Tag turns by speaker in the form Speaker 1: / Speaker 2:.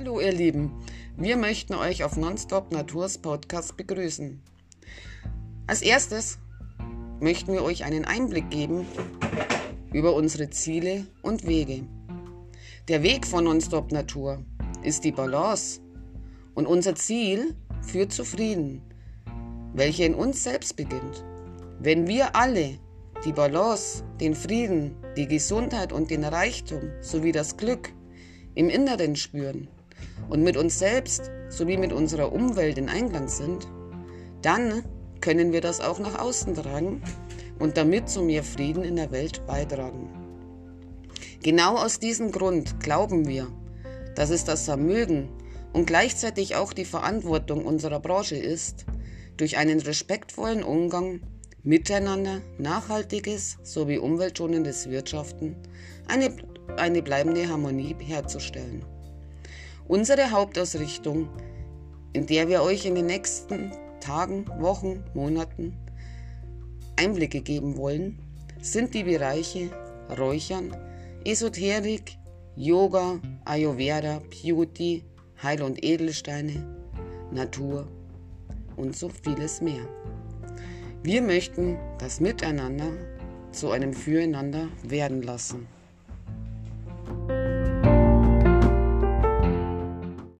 Speaker 1: Hallo ihr Lieben, wir möchten euch auf Nonstop Naturs Podcast begrüßen. Als erstes möchten wir euch einen Einblick geben über unsere Ziele und Wege. Der Weg von Nonstop Natur ist die Balance und unser Ziel führt zu Frieden, welcher in uns selbst beginnt. Wenn wir alle die Balance, den Frieden, die Gesundheit und den Reichtum sowie das Glück im Inneren spüren und mit uns selbst sowie mit unserer Umwelt in Einklang sind, dann können wir das auch nach außen tragen und damit zu mehr Frieden in der Welt beitragen. Genau aus diesem Grund glauben wir, dass es das Vermögen und gleichzeitig auch die Verantwortung unserer Branche ist, durch einen respektvollen Umgang miteinander nachhaltiges sowie umweltschonendes Wirtschaften eine, eine bleibende Harmonie herzustellen. Unsere Hauptausrichtung, in der wir euch in den nächsten Tagen, Wochen, Monaten Einblicke geben wollen, sind die Bereiche Räuchern, Esoterik, Yoga, Ayurveda, Beauty, Heil- und Edelsteine, Natur und so vieles mehr. Wir möchten das Miteinander zu einem Füreinander werden lassen.